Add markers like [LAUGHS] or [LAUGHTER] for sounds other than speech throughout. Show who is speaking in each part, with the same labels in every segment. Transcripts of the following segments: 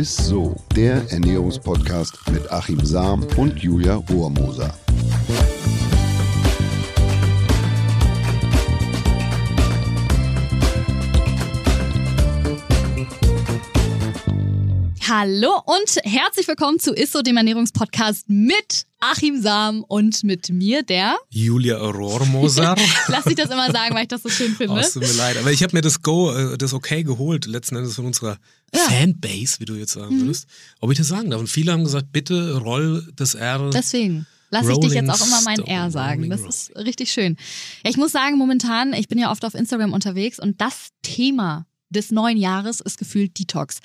Speaker 1: ist so, der Ernährungspodcast mit Achim Sam und Julia Rohrmoser.
Speaker 2: Hallo und herzlich willkommen zu Isso, dem Ernährungspodcast mit Achim Sam und mit mir, der
Speaker 3: Julia Rohrmoser. [LAUGHS]
Speaker 2: Lass dich das immer sagen, weil ich das so schön finde.
Speaker 3: Oh, es tut mir leid, aber ich habe mir das Go, äh, das Okay geholt, letzten Endes von unserer ja. Fanbase, wie du jetzt sagen mhm. würdest. Ob ich das sagen darf. Und viele haben gesagt, bitte roll das R.
Speaker 2: Deswegen. Lass ich dich jetzt auch immer mein R sagen. Das ist richtig schön. Ja, ich muss sagen, momentan, ich bin ja oft auf Instagram unterwegs und das Thema des neuen Jahres ist gefühlt Detox.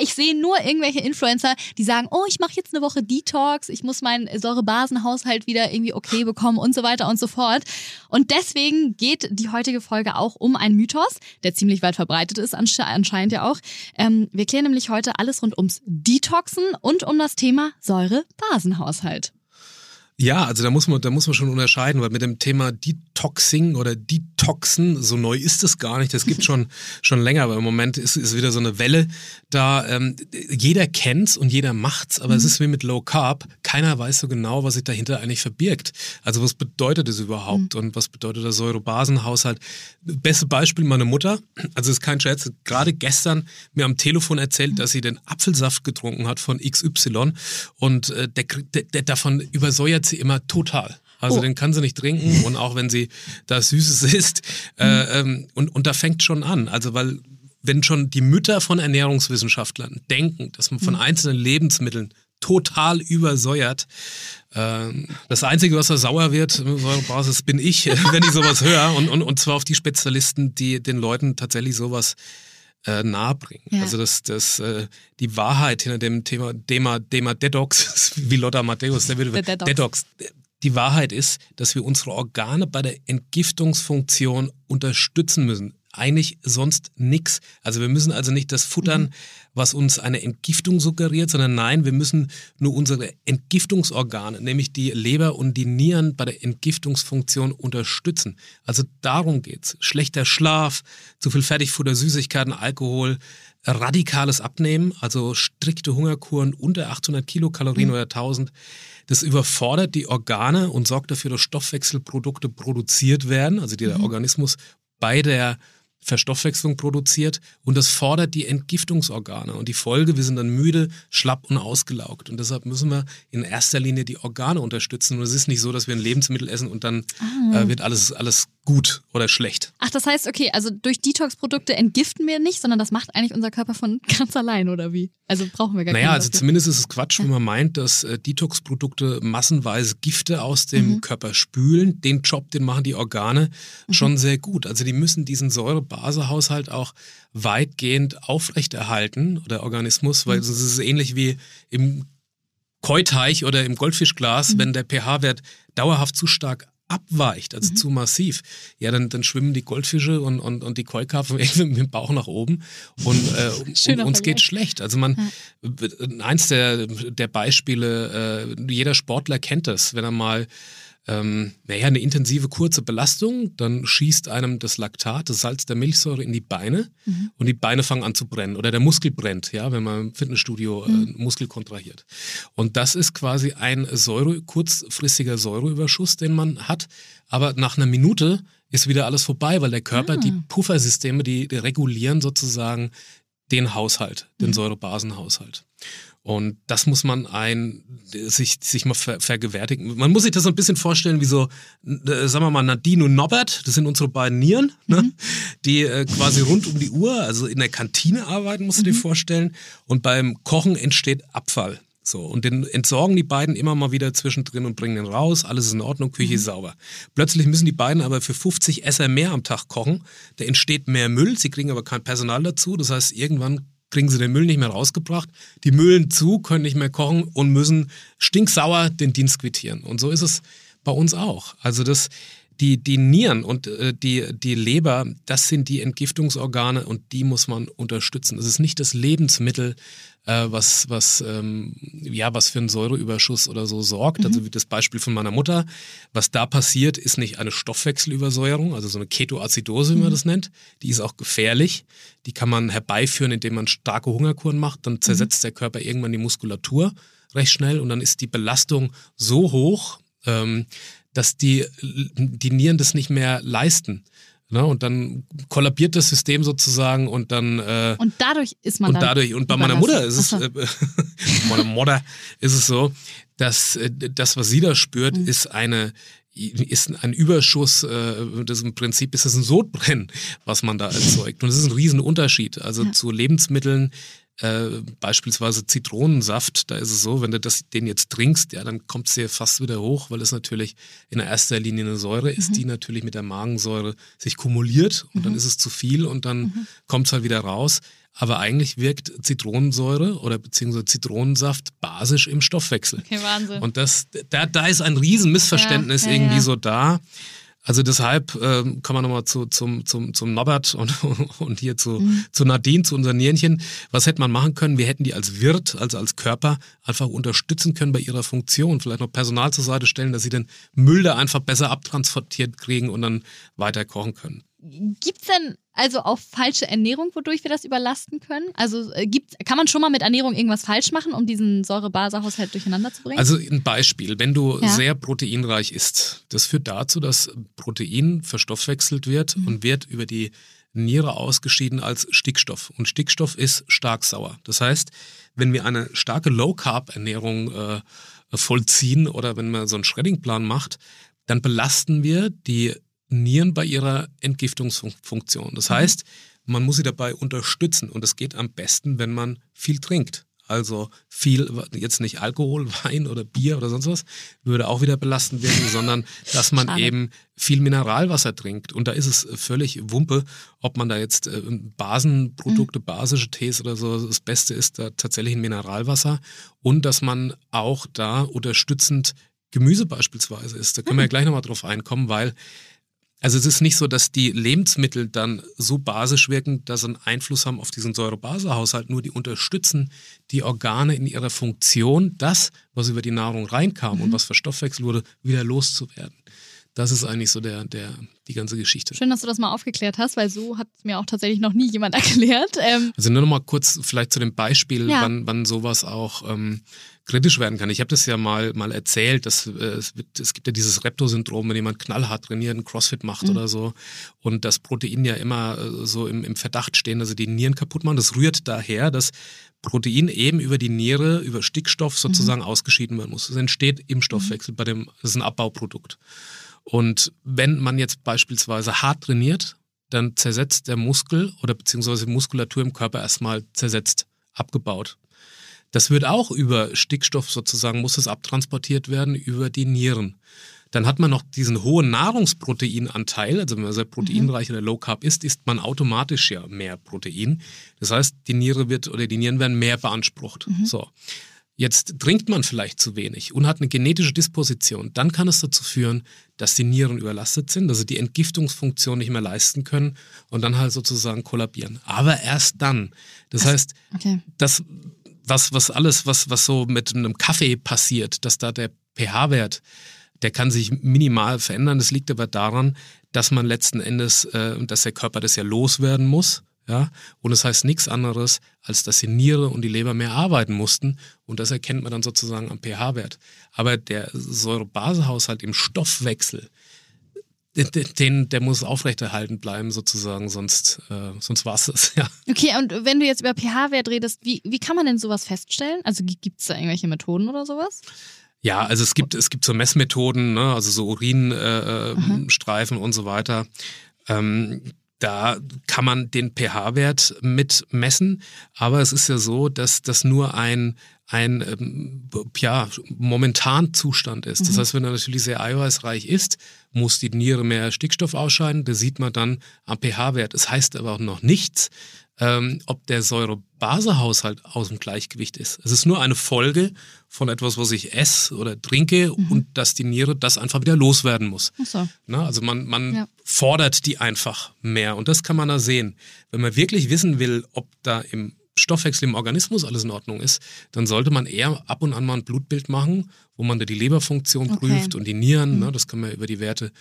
Speaker 2: Ich sehe nur irgendwelche Influencer, die sagen, oh, ich mache jetzt eine Woche Detox, ich muss meinen Säurebasenhaushalt wieder irgendwie okay bekommen und so weiter und so fort. Und deswegen geht die heutige Folge auch um einen Mythos, der ziemlich weit verbreitet ist, anscheinend ja auch. Ähm, wir klären nämlich heute alles rund ums Detoxen und um das Thema Säurebasenhaushalt.
Speaker 3: Ja, also da muss man, da muss man schon unterscheiden, weil mit dem Thema Detoxing oder Detoxen, so neu ist es gar nicht. Das gibt schon, [LAUGHS] schon länger, aber im Moment ist, ist wieder so eine Welle da. Ähm, jeder kennt's und jeder macht's, aber mhm. es ist wie mit Low Carb. Keiner weiß so genau, was sich dahinter eigentlich verbirgt. Also was bedeutet es überhaupt mhm. und was bedeutet der Säurebasenhaushalt? Beste Beispiel meine Mutter, also ist kein Scherz, gerade gestern mir am Telefon erzählt, mhm. dass sie den Apfelsaft getrunken hat von XY und äh, der, der, der davon übersäuert sie immer total. Also oh. den kann sie nicht trinken [LAUGHS] und auch wenn sie da Süßes isst. Äh, ähm, und, und da fängt schon an. Also weil wenn schon die Mütter von Ernährungswissenschaftlern denken, dass man von mhm. einzelnen Lebensmitteln total übersäuert. Ähm, das Einzige, was da sauer wird, Säurebasis, bin ich, [LAUGHS] wenn ich sowas höre. Und, und, und zwar auf die Spezialisten, die den Leuten tatsächlich sowas äh, nahebringen. Ja. Also das, das, äh, die Wahrheit hinter dem Thema Dema, Dema Detox, [LAUGHS] wie Lotta Matthäus, der würde Detox. Detox. Die Wahrheit ist, dass wir unsere Organe bei der Entgiftungsfunktion unterstützen müssen eigentlich sonst nichts. Also wir müssen also nicht das futtern, mhm. was uns eine Entgiftung suggeriert, sondern nein, wir müssen nur unsere Entgiftungsorgane, nämlich die Leber und die Nieren bei der Entgiftungsfunktion unterstützen. Also darum geht's. Schlechter Schlaf, zu viel Fertigfutter, Süßigkeiten, Alkohol, radikales Abnehmen, also strikte Hungerkuren unter 800 Kilokalorien mhm. oder 1000. Das überfordert die Organe und sorgt dafür, dass Stoffwechselprodukte produziert werden, also der mhm. Organismus bei der Verstoffwechslung produziert und das fordert die Entgiftungsorgane. Und die Folge, wir sind dann müde, schlapp und ausgelaugt. Und deshalb müssen wir in erster Linie die Organe unterstützen. Und es ist nicht so, dass wir ein Lebensmittel essen und dann ah. äh, wird alles, alles gut oder schlecht.
Speaker 2: Ach, das heißt, okay, also durch Detox-Produkte entgiften wir nicht, sondern das macht eigentlich unser Körper von [LAUGHS] ganz allein, oder wie? Also brauchen wir gar
Speaker 3: Naja, also zumindest ist es Quatsch, ja. wenn man meint, dass äh, Detox-Produkte massenweise Gifte aus dem mhm. Körper spülen. Den Job, den machen die Organe mhm. schon sehr gut. Also die müssen diesen Säurebasehaushalt auch weitgehend aufrechterhalten, der Organismus, weil mhm. es ist ähnlich wie im Keuteich oder im Goldfischglas, mhm. wenn der pH-Wert dauerhaft zu stark abweicht, also mhm. zu massiv, ja, dann, dann schwimmen die Goldfische und, und, und die Keukarpfen [LAUGHS] irgendwie mit dem Bauch nach oben und, äh, [LAUGHS] und uns geht schlecht. Also man, ja. eins der, der Beispiele, äh, jeder Sportler kennt das, wenn er mal ähm, naja, eine intensive kurze Belastung, dann schießt einem das Laktat, das Salz der Milchsäure in die Beine mhm. und die Beine fangen an zu brennen oder der Muskel brennt, ja, wenn man im Fitnessstudio äh, mhm. Muskel kontrahiert. Und das ist quasi ein Säure, kurzfristiger Säureüberschuss, den man hat, aber nach einer Minute ist wieder alles vorbei, weil der Körper, ah. die Puffersysteme, die, die regulieren sozusagen den Haushalt, den mhm. Säurebasenhaushalt. Und das muss man ein, sich, sich mal ver, vergewärtigen. Man muss sich das so ein bisschen vorstellen wie so, äh, sagen wir mal, Nadine und Norbert, das sind unsere beiden Nieren, ne? mhm. die äh, quasi rund um die Uhr, also in der Kantine arbeiten, musst du mhm. dir vorstellen. Und beim Kochen entsteht Abfall. So, und den entsorgen die beiden immer mal wieder zwischendrin und bringen den raus. Alles ist in Ordnung, Küche ist mhm. sauber. Plötzlich müssen die beiden aber für 50 Esser mehr am Tag kochen. Da entsteht mehr Müll, sie kriegen aber kein Personal dazu. Das heißt, irgendwann kriegen sie den Müll nicht mehr rausgebracht. Die Mühlen zu, können nicht mehr kochen und müssen stinksauer den Dienst quittieren. Und so ist es bei uns auch. Also das, die, die Nieren und äh, die, die Leber, das sind die Entgiftungsorgane und die muss man unterstützen. Das ist nicht das Lebensmittel, äh, was, was, ähm, ja, was für einen Säureüberschuss oder so sorgt. Also mhm. Also wie das Beispiel von meiner Mutter. Was da passiert, ist nicht eine Stoffwechselübersäuerung, also so eine Ketoazidose, wie man mhm. das nennt. Die ist auch gefährlich. Die kann man herbeiführen, indem man starke Hungerkuren macht. Dann zersetzt mhm. der Körper irgendwann die Muskulatur recht schnell und dann ist die Belastung so hoch, ähm, dass die, die Nieren das nicht mehr leisten. Ne? Und dann kollabiert das System sozusagen und dann. Äh,
Speaker 2: und dadurch ist man.
Speaker 3: Und dadurch, und bei meiner Mutter ist es, äh, [LAUGHS] meiner Mutter ist es so, dass äh, das, was sie da spürt, mhm. ist eine ist ein Überschuss, äh, das im Prinzip ist das ein Sodbrennen, was man da erzeugt. Und das ist ein Riesenunterschied. Also ja. zu Lebensmitteln, äh, beispielsweise Zitronensaft, da ist es so, wenn du das, den jetzt trinkst, ja, dann kommt es dir fast wieder hoch, weil es natürlich in erster Linie eine Säure ist, mhm. die natürlich mit der Magensäure sich kumuliert und mhm. dann ist es zu viel und dann mhm. kommt es halt wieder raus. Aber eigentlich wirkt Zitronensäure oder beziehungsweise Zitronensaft basisch im Stoffwechsel.
Speaker 2: Okay, Wahnsinn.
Speaker 3: Und das, da, da ist ein Riesenmissverständnis ja, ja, irgendwie ja. so da. Also deshalb ähm, kann man nochmal zu, zum, zum, zum Norbert und, [LAUGHS] und hier zu, mhm. zu Nadine, zu unseren Nierchen. Was hätte man machen können? Wir hätten die als Wirt, also als Körper, einfach unterstützen können bei ihrer Funktion. Vielleicht noch Personal zur Seite stellen, dass sie den Müll da einfach besser abtransportiert kriegen und dann weiter kochen können.
Speaker 2: Gibt es denn also auch falsche Ernährung, wodurch wir das überlasten können? Also äh, gibt's, kann man schon mal mit Ernährung irgendwas falsch machen, um diesen Säure-Base-Haushalt durcheinander zu bringen?
Speaker 3: Also ein Beispiel, wenn du ja. sehr proteinreich isst, das führt dazu, dass Protein verstoffwechselt wird mhm. und wird über die Niere ausgeschieden als Stickstoff. Und Stickstoff ist stark sauer. Das heißt, wenn wir eine starke Low-Carb-Ernährung äh, vollziehen oder wenn man so einen Shredding-Plan macht, dann belasten wir die Nieren bei ihrer Entgiftungsfunktion. Das heißt, man muss sie dabei unterstützen und es geht am besten, wenn man viel trinkt. Also viel, jetzt nicht Alkohol, [LAUGHS] Wein oder Bier oder sonst was, würde auch wieder belastend werden, [LAUGHS] sondern dass man Schade. eben viel Mineralwasser trinkt. Und da ist es völlig Wumpe, ob man da jetzt äh, Basenprodukte, mhm. basische Tees oder so, das Beste ist da tatsächlich ein Mineralwasser. Und dass man auch da unterstützend Gemüse beispielsweise isst. Da können wir ja mhm. gleich nochmal drauf einkommen, weil also es ist nicht so, dass die Lebensmittel dann so basisch wirken, dass sie einen Einfluss haben auf diesen Säure-Base-Haushalt, nur die unterstützen die Organe in ihrer Funktion, das, was über die Nahrung reinkam mhm. und was verstoffwechselt wurde, wieder loszuwerden. Das ist eigentlich so der, der, die ganze Geschichte.
Speaker 2: Schön, dass du das mal aufgeklärt hast, weil so hat mir auch tatsächlich noch nie jemand [LAUGHS] erklärt.
Speaker 3: Ähm also nur noch mal kurz vielleicht zu dem Beispiel, ja. wann, wann sowas auch ähm, kritisch werden kann. Ich habe das ja mal, mal erzählt, dass äh, es, wird, es gibt ja dieses Repto-Syndrom, wenn jemand knallhart trainiert, einen Crossfit macht mhm. oder so und das Protein ja immer äh, so im, im Verdacht stehen, dass sie die Nieren kaputt machen. Das rührt daher, dass Protein eben über die Niere, über Stickstoff sozusagen mhm. ausgeschieden werden muss. Es entsteht im Stoffwechsel bei dem, das ist ein Abbauprodukt. Und wenn man jetzt beispielsweise hart trainiert, dann zersetzt der Muskel oder beziehungsweise Muskulatur im Körper erstmal zersetzt, abgebaut. Das wird auch über Stickstoff sozusagen, muss es abtransportiert werden über die Nieren. Dann hat man noch diesen hohen Nahrungsproteinanteil, also wenn man sehr proteinreich oder Low Carb isst, isst man automatisch ja mehr Protein. Das heißt, die Niere wird oder die Nieren werden mehr beansprucht. Mhm. So. Jetzt trinkt man vielleicht zu wenig und hat eine genetische Disposition. Dann kann es dazu führen, dass die Nieren überlastet sind, dass sie die Entgiftungsfunktion nicht mehr leisten können und dann halt sozusagen kollabieren. Aber erst dann. Das heißt, okay. das, was, was alles, was, was so mit einem Kaffee passiert, dass da der pH-Wert, der kann sich minimal verändern. Das liegt aber daran, dass man letzten Endes, äh, dass der Körper das ja loswerden muss. Ja? Und es das heißt nichts anderes, als dass die Niere und die Leber mehr arbeiten mussten. Und das erkennt man dann sozusagen am pH-Wert. Aber der Säurebasehaushalt im Stoffwechsel, den, der muss aufrechterhalten bleiben sozusagen, sonst, äh, sonst war es das, [LAUGHS] ja.
Speaker 2: Okay, und wenn du jetzt über pH-Wert redest, wie, wie kann man denn sowas feststellen? Also gibt es da irgendwelche Methoden oder sowas?
Speaker 3: Ja, also es gibt, es gibt so Messmethoden, ne? also so Urinstreifen äh, und so weiter. Ähm, da kann man den pH-Wert mit messen, aber es ist ja so, dass das nur ein, ein ähm, ja, momentan Zustand ist. Mhm. Das heißt, wenn er natürlich sehr eiweißreich ist, muss die Niere mehr Stickstoff ausscheiden. Das sieht man dann am pH-Wert. Es das heißt aber auch noch nichts, ähm, ob der Säurebasehaushalt aus dem Gleichgewicht ist. Es ist nur eine Folge von etwas, was ich esse oder trinke mhm. und dass die Niere das einfach wieder loswerden muss. So. Na, also man, man ja. fordert die einfach mehr und das kann man da sehen. Wenn man wirklich wissen will, ob da im Stoffwechsel im Organismus alles in Ordnung ist, dann sollte man eher ab und an mal ein Blutbild machen, wo man da die Leberfunktion okay. prüft und die Nieren. Mhm. Ne, das kann man über die Werte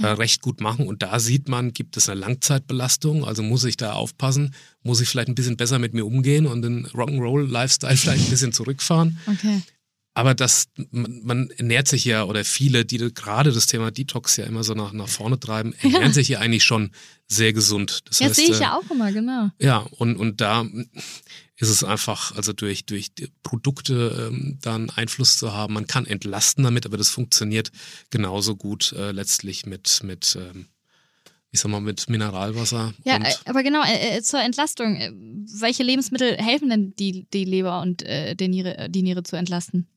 Speaker 3: äh, recht gut machen. Und da sieht man, gibt es eine Langzeitbelastung, also muss ich da aufpassen, muss ich vielleicht ein bisschen besser mit mir umgehen und den Rock'n'Roll-Lifestyle [LAUGHS] vielleicht ein bisschen zurückfahren. Okay. Aber das, man, man, ernährt sich ja, oder viele, die gerade das Thema Detox ja immer so nach, nach vorne treiben, ernähren ja. sich ja eigentlich schon sehr gesund.
Speaker 2: Das ja, sehe ich ja auch immer, genau.
Speaker 3: Ja, und, und da ist es einfach, also durch, durch Produkte ähm, dann Einfluss zu haben. Man kann entlasten damit, aber das funktioniert genauso gut äh, letztlich mit, mit ähm, ich sag mal, mit Mineralwasser.
Speaker 2: Ja, äh, aber genau, äh, äh, zur Entlastung. Äh, welche Lebensmittel helfen denn die, die Leber und äh, die, Niere, die Niere zu entlasten?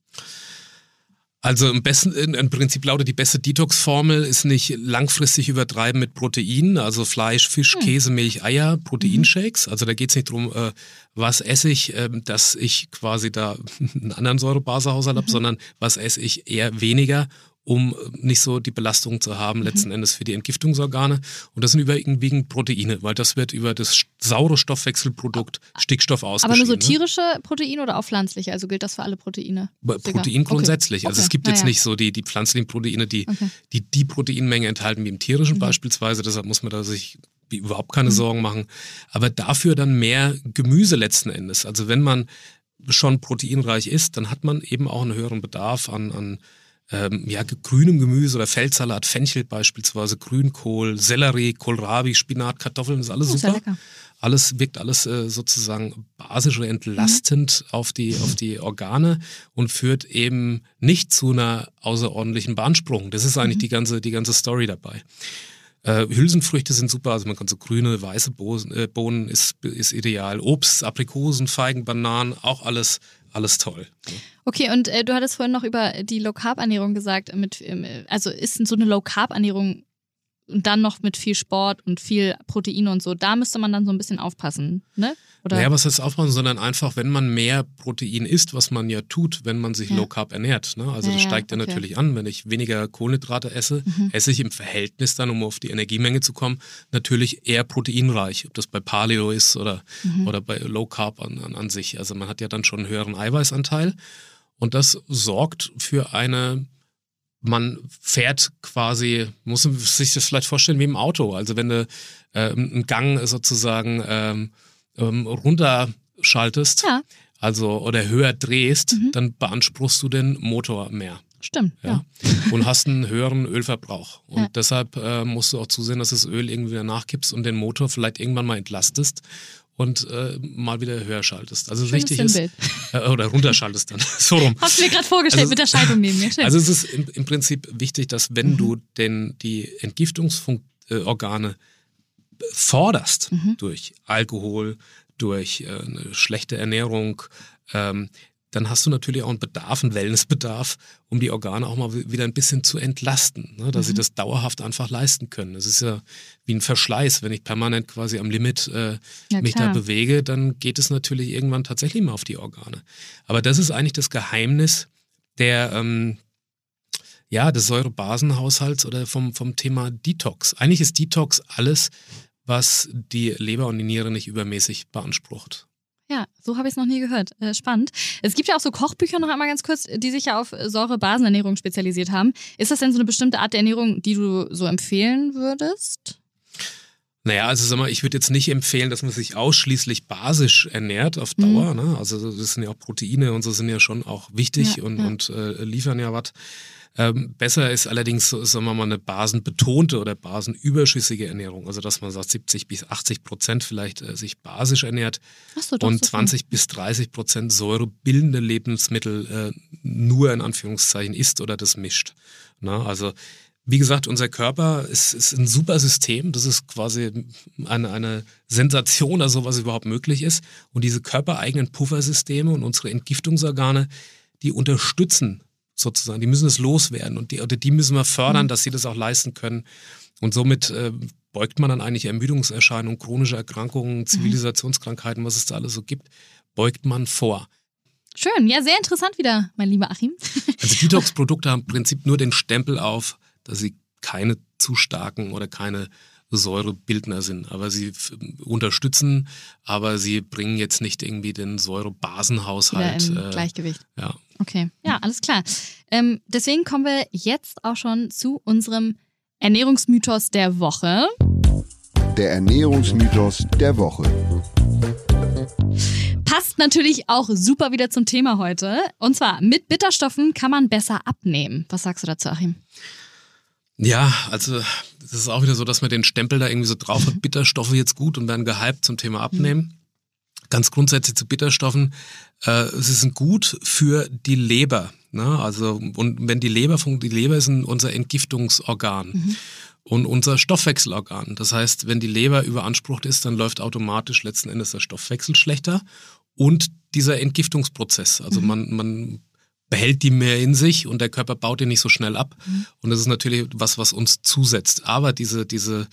Speaker 3: Also im besten, im Prinzip lautet die beste Detox-Formel ist nicht langfristig übertreiben mit Proteinen, also Fleisch, Fisch, hm. Käse, Milch, Eier, Proteinshakes. Also da geht es nicht darum, äh, was esse ich, äh, dass ich quasi da [LAUGHS] einen anderen Säurebasehaushalt mhm. habe, sondern was esse ich eher weniger um nicht so die Belastung zu haben, mhm. letzten Endes für die Entgiftungsorgane. Und das sind überwiegend Proteine, weil das wird über das saure Stoffwechselprodukt Stickstoff ausgeschieden.
Speaker 2: Aber nur so ne? tierische Proteine oder auch pflanzliche? Also gilt das für alle Proteine?
Speaker 3: Protein grundsätzlich. Okay. Also es gibt jetzt ja. nicht so die, die pflanzlichen Proteine, die, okay. die die Proteinmenge enthalten wie im tierischen mhm. beispielsweise. Deshalb muss man da sich überhaupt keine mhm. Sorgen machen. Aber dafür dann mehr Gemüse letzten Endes. Also wenn man schon proteinreich ist, dann hat man eben auch einen höheren Bedarf an, an ähm, ja, grünem Gemüse oder Feldsalat, Fenchel beispielsweise, Grünkohl, Sellerie, Kohlrabi, Spinat, Kartoffeln, das ist alles oh, super. Alles wirkt alles äh, sozusagen basisch oder entlastend mhm. auf, die, auf die Organe und führt eben nicht zu einer außerordentlichen Beanspruchung. Das ist eigentlich mhm. die, ganze, die ganze Story dabei. Äh, Hülsenfrüchte sind super, also man kann so grüne, weiße Bohnen, äh, Bohnen ist, ist ideal. Obst, Aprikosen, Feigen, Bananen, auch alles alles toll.
Speaker 2: Okay, und äh, du hattest vorhin noch über die Low Carb Ernährung gesagt. Mit, ähm, also ist so eine Low Carb Ernährung und dann noch mit viel Sport und viel Protein und so, da müsste man dann so ein bisschen aufpassen, ne?
Speaker 3: Oder? Naja, was heißt aufpassen, sondern einfach, wenn man mehr Protein isst, was man ja tut, wenn man sich ja. Low Carb ernährt. Ne? Also ja, das steigt ja okay. natürlich an. Wenn ich weniger Kohlenhydrate esse, mhm. esse ich im Verhältnis dann, um auf die Energiemenge zu kommen, natürlich eher proteinreich. Ob das bei Paleo ist oder, mhm. oder bei Low Carb an, an, an sich. Also man hat ja dann schon einen höheren Eiweißanteil. Und das sorgt für eine man fährt quasi, muss man sich das vielleicht vorstellen wie im Auto. Also wenn du äh, einen Gang sozusagen ähm, ähm, runterschaltest, ja. also oder höher drehst, mhm. dann beanspruchst du den Motor mehr.
Speaker 2: Stimmt. Ja.
Speaker 3: ja. [LAUGHS] Und hast einen höheren Ölverbrauch. Und ja. deshalb äh, musst du auch zusehen, dass das Öl irgendwie nachkippst und den Motor vielleicht irgendwann mal entlastest und äh, mal wieder höher schaltest. Also Schönes wichtig ist, äh, oder runterschaltest dann. [LAUGHS] so rum.
Speaker 2: Hast du mir gerade vorgestellt also, mit der Schaltung neben mir. Schön.
Speaker 3: Also es ist im, im Prinzip wichtig, dass wenn mhm. du denn die Entgiftungsorgane äh, forderst mhm. durch Alkohol, durch äh, eine schlechte Ernährung, ähm, dann hast du natürlich auch einen Bedarf, einen Wellnessbedarf, um die Organe auch mal wieder ein bisschen zu entlasten, ne, dass mhm. sie das dauerhaft einfach leisten können. Das ist ja wie ein Verschleiß. Wenn ich permanent quasi am Limit äh, ja, mich da bewege, dann geht es natürlich irgendwann tatsächlich mal auf die Organe. Aber das ist eigentlich das Geheimnis der, ähm, ja, des Säurebasenhaushalts oder vom, vom Thema Detox. Eigentlich ist Detox alles, was die Leber und die Niere nicht übermäßig beansprucht.
Speaker 2: Ja, so habe ich es noch nie gehört. Äh, spannend. Es gibt ja auch so Kochbücher noch einmal ganz kurz, die sich ja auf Säurebasenernährung spezialisiert haben. Ist das denn so eine bestimmte Art der Ernährung, die du so empfehlen würdest?
Speaker 3: Naja, also sag mal, ich würde jetzt nicht empfehlen, dass man sich ausschließlich basisch ernährt auf Dauer. Mhm. Ne? Also das sind ja auch Proteine und so sind ja schon auch wichtig ja, und, ja. und äh, liefern ja was. Ähm, besser ist allerdings, sagen wir mal, eine basenbetonte oder basenüberschüssige Ernährung. Also, dass man sagt, 70 bis 80 Prozent vielleicht äh, sich basisch ernährt so, und 20 so bis 30 Prozent säurebildende Lebensmittel äh, nur in Anführungszeichen isst oder das mischt. Na, also, wie gesagt, unser Körper ist, ist ein super System. Das ist quasi eine, eine Sensation, also was überhaupt möglich ist. Und diese körpereigenen Puffersysteme und unsere Entgiftungsorgane, die unterstützen sozusagen. Die müssen es loswerden und die, oder die müssen wir fördern, mhm. dass sie das auch leisten können. Und somit äh, beugt man dann eigentlich Ermüdungserscheinungen, chronische Erkrankungen, mhm. Zivilisationskrankheiten, was es da alles so gibt, beugt man vor.
Speaker 2: Schön, ja, sehr interessant wieder, mein lieber Achim. [LAUGHS]
Speaker 3: Also Detox-Produkte haben im Prinzip nur den Stempel auf, dass sie keine zu starken oder keine Säurebildner sind. Aber sie unterstützen, aber sie bringen jetzt nicht irgendwie den Säurebasenhaushalt.
Speaker 2: Wieder äh, Gleichgewicht.
Speaker 3: Ja.
Speaker 2: Okay, ja, alles klar. Ähm, deswegen kommen wir jetzt auch schon zu unserem Ernährungsmythos der Woche.
Speaker 1: Der Ernährungsmythos der Woche.
Speaker 2: Passt natürlich auch super wieder zum Thema heute. Und zwar, mit Bitterstoffen kann man besser abnehmen. Was sagst du dazu, Achim?
Speaker 3: Ja, also das ist auch wieder so, dass man den Stempel da irgendwie so drauf hat, Bitterstoffe jetzt gut und werden gehypt zum Thema Abnehmen. Ganz grundsätzlich zu Bitterstoffen, äh, sie sind gut für die Leber. Ne? Also, und wenn die Leber die Leber ist unser Entgiftungsorgan. Mhm. Und unser Stoffwechselorgan. Das heißt, wenn die Leber überansprucht ist, dann läuft automatisch letzten Endes der Stoffwechsel schlechter und dieser Entgiftungsprozess. Also man, man behält die mehr in sich und der Körper baut die nicht so schnell ab. Mhm. Und das ist natürlich was, was uns zusetzt. Aber diese, diese,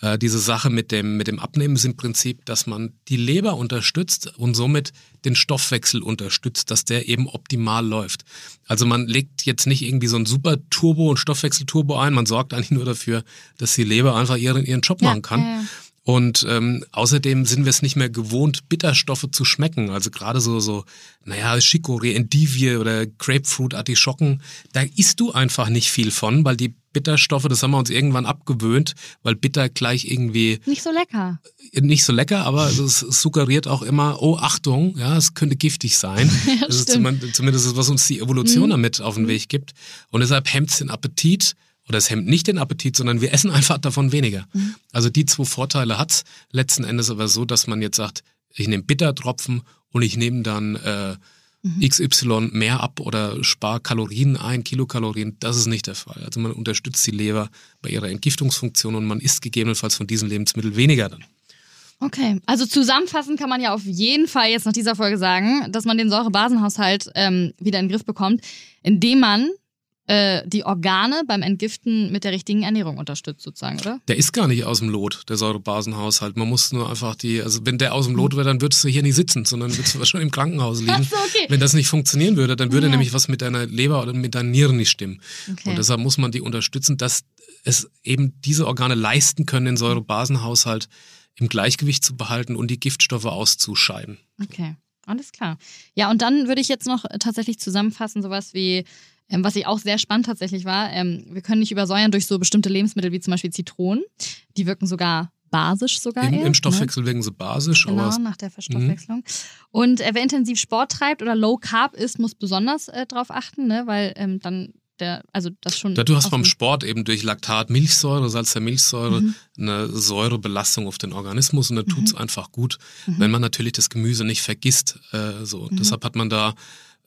Speaker 3: äh, diese Sache mit dem, mit dem Abnehmen ist im Prinzip, dass man die Leber unterstützt und somit den Stoffwechsel unterstützt, dass der eben optimal läuft. Also man legt jetzt nicht irgendwie so ein super Turbo und Stoffwechselturbo ein, man sorgt eigentlich nur dafür, dass die Leber einfach ihren, ihren Job machen kann. Ja, ja. Und ähm, außerdem sind wir es nicht mehr gewohnt, Bitterstoffe zu schmecken. Also gerade so, so, naja, Chicorée, Endivie oder Grapefruit, Artischocken, da isst du einfach nicht viel von, weil die Bitterstoffe, das haben wir uns irgendwann abgewöhnt, weil bitter gleich irgendwie.
Speaker 2: Nicht so lecker.
Speaker 3: Nicht so lecker, aber es suggeriert auch immer, oh Achtung, ja, es könnte giftig sein. [LAUGHS] ja, das ist zumindest das, was uns die Evolution mhm. damit auf den Weg gibt. Und deshalb hemmt es den Appetit oder es hemmt nicht den Appetit, sondern wir essen [LAUGHS] einfach davon weniger. Mhm. Also die zwei Vorteile hat es letzten Endes aber so, dass man jetzt sagt, ich nehme Bittertropfen und ich nehme dann äh, mhm. XY mehr ab oder spare Kalorien ein, Kilokalorien. Das ist nicht der Fall. Also man unterstützt die Leber bei ihrer Entgiftungsfunktion und man isst gegebenenfalls von diesem Lebensmittel weniger dann.
Speaker 2: Okay, also zusammenfassend kann man ja auf jeden Fall jetzt nach dieser Folge sagen, dass man den Säurebasenhaushalt ähm, wieder in den Griff bekommt, indem man äh, die Organe beim Entgiften mit der richtigen Ernährung unterstützt, sozusagen, oder?
Speaker 3: Der ist gar nicht aus dem Lot, der Säurebasenhaushalt. Man muss nur einfach die, also wenn der aus dem Lot wäre, dann würdest du hier nicht sitzen, sondern würdest du wahrscheinlich im Krankenhaus [LAUGHS] liegen. So, okay. Wenn das nicht funktionieren würde, dann würde ja. nämlich was mit deiner Leber oder mit deinen Nieren nicht stimmen. Okay. Und deshalb muss man die unterstützen, dass es eben diese Organe leisten können, den Säurebasenhaushalt im Gleichgewicht zu behalten und die Giftstoffe auszuscheiden.
Speaker 2: Okay. Alles klar. Ja, und dann würde ich jetzt noch tatsächlich zusammenfassen, sowas wie ähm, was ich auch sehr spannend tatsächlich war, ähm, wir können nicht übersäuern durch so bestimmte Lebensmittel wie zum Beispiel Zitronen. Die wirken sogar basisch sogar.
Speaker 3: Im,
Speaker 2: eher,
Speaker 3: im Stoffwechsel ne? wirken sie basisch.
Speaker 2: Genau, aber nach der Verstoffwechslung. Mhm. Und äh, wer intensiv Sport treibt oder Low Carb isst, muss besonders äh, darauf achten, ne? weil ähm, dann der, also das schon.
Speaker 3: Ja, du hast beim Sport eben durch Laktat, Milchsäure, Salz der Milchsäure mhm. eine Säurebelastung auf den Organismus und dann mhm. tut es einfach gut, mhm. wenn man natürlich das Gemüse nicht vergisst. Äh, so. Mhm. Deshalb hat man da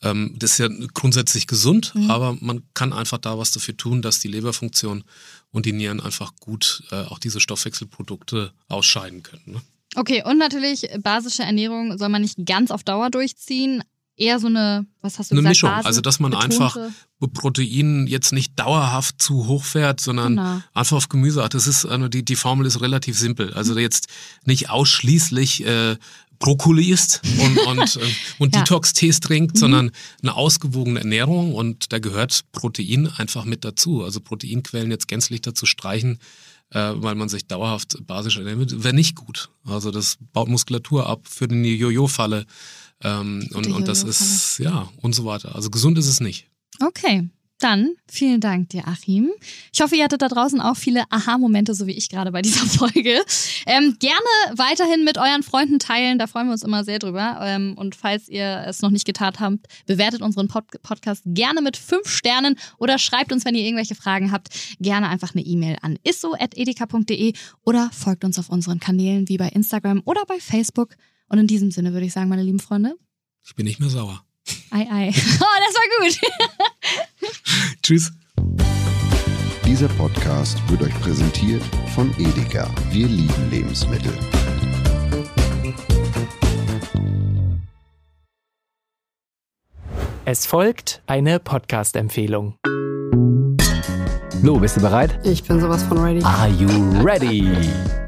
Speaker 3: ähm, das ist ja grundsätzlich gesund, mhm. aber man kann einfach da was dafür tun, dass die Leberfunktion und die Nieren einfach gut äh, auch diese Stoffwechselprodukte ausscheiden können. Ne?
Speaker 2: Okay, und natürlich basische Ernährung soll man nicht ganz auf Dauer durchziehen. Eher so eine, was hast du
Speaker 3: eine
Speaker 2: gesagt?
Speaker 3: Mischung, Basis, also dass man betonte. einfach Protein jetzt nicht dauerhaft zu hoch fährt, sondern genau. einfach auf Gemüse. Das ist, also die, die Formel ist relativ simpel. Also mhm. jetzt nicht ausschließlich äh, Brokkoli isst und, und, äh, und ja. Detox-Tees trinkt, mhm. sondern eine ausgewogene Ernährung und da gehört Protein einfach mit dazu. Also Proteinquellen jetzt gänzlich dazu streichen, äh, weil man sich dauerhaft basisch ernährt, wäre nicht gut. Also das baut Muskulatur ab für die Jojo-Falle ähm, und, und das ist, ja, und so weiter. Also gesund ist es nicht.
Speaker 2: Okay, dann vielen Dank dir, Achim. Ich hoffe, ihr hattet da draußen auch viele Aha-Momente, so wie ich gerade bei [LAUGHS] dieser Folge. Ähm, gerne weiterhin mit euren Freunden teilen, da freuen wir uns immer sehr drüber. Ähm, und falls ihr es noch nicht getan habt, bewertet unseren Pod Podcast gerne mit fünf Sternen oder schreibt uns, wenn ihr irgendwelche Fragen habt, gerne einfach eine E-Mail an isso.edeka.de oder folgt uns auf unseren Kanälen wie bei Instagram oder bei Facebook. Und in diesem Sinne würde ich sagen, meine lieben Freunde.
Speaker 3: Ich bin nicht mehr sauer.
Speaker 2: Ei, ei. [LAUGHS] Oh, das war gut. [LAUGHS]
Speaker 3: Tschüss.
Speaker 1: Dieser Podcast wird euch präsentiert von Edeka. Wir lieben Lebensmittel.
Speaker 4: Es folgt eine Podcast-Empfehlung. Lu, bist du bereit?
Speaker 5: Ich bin sowas von ready.
Speaker 4: Are you ready?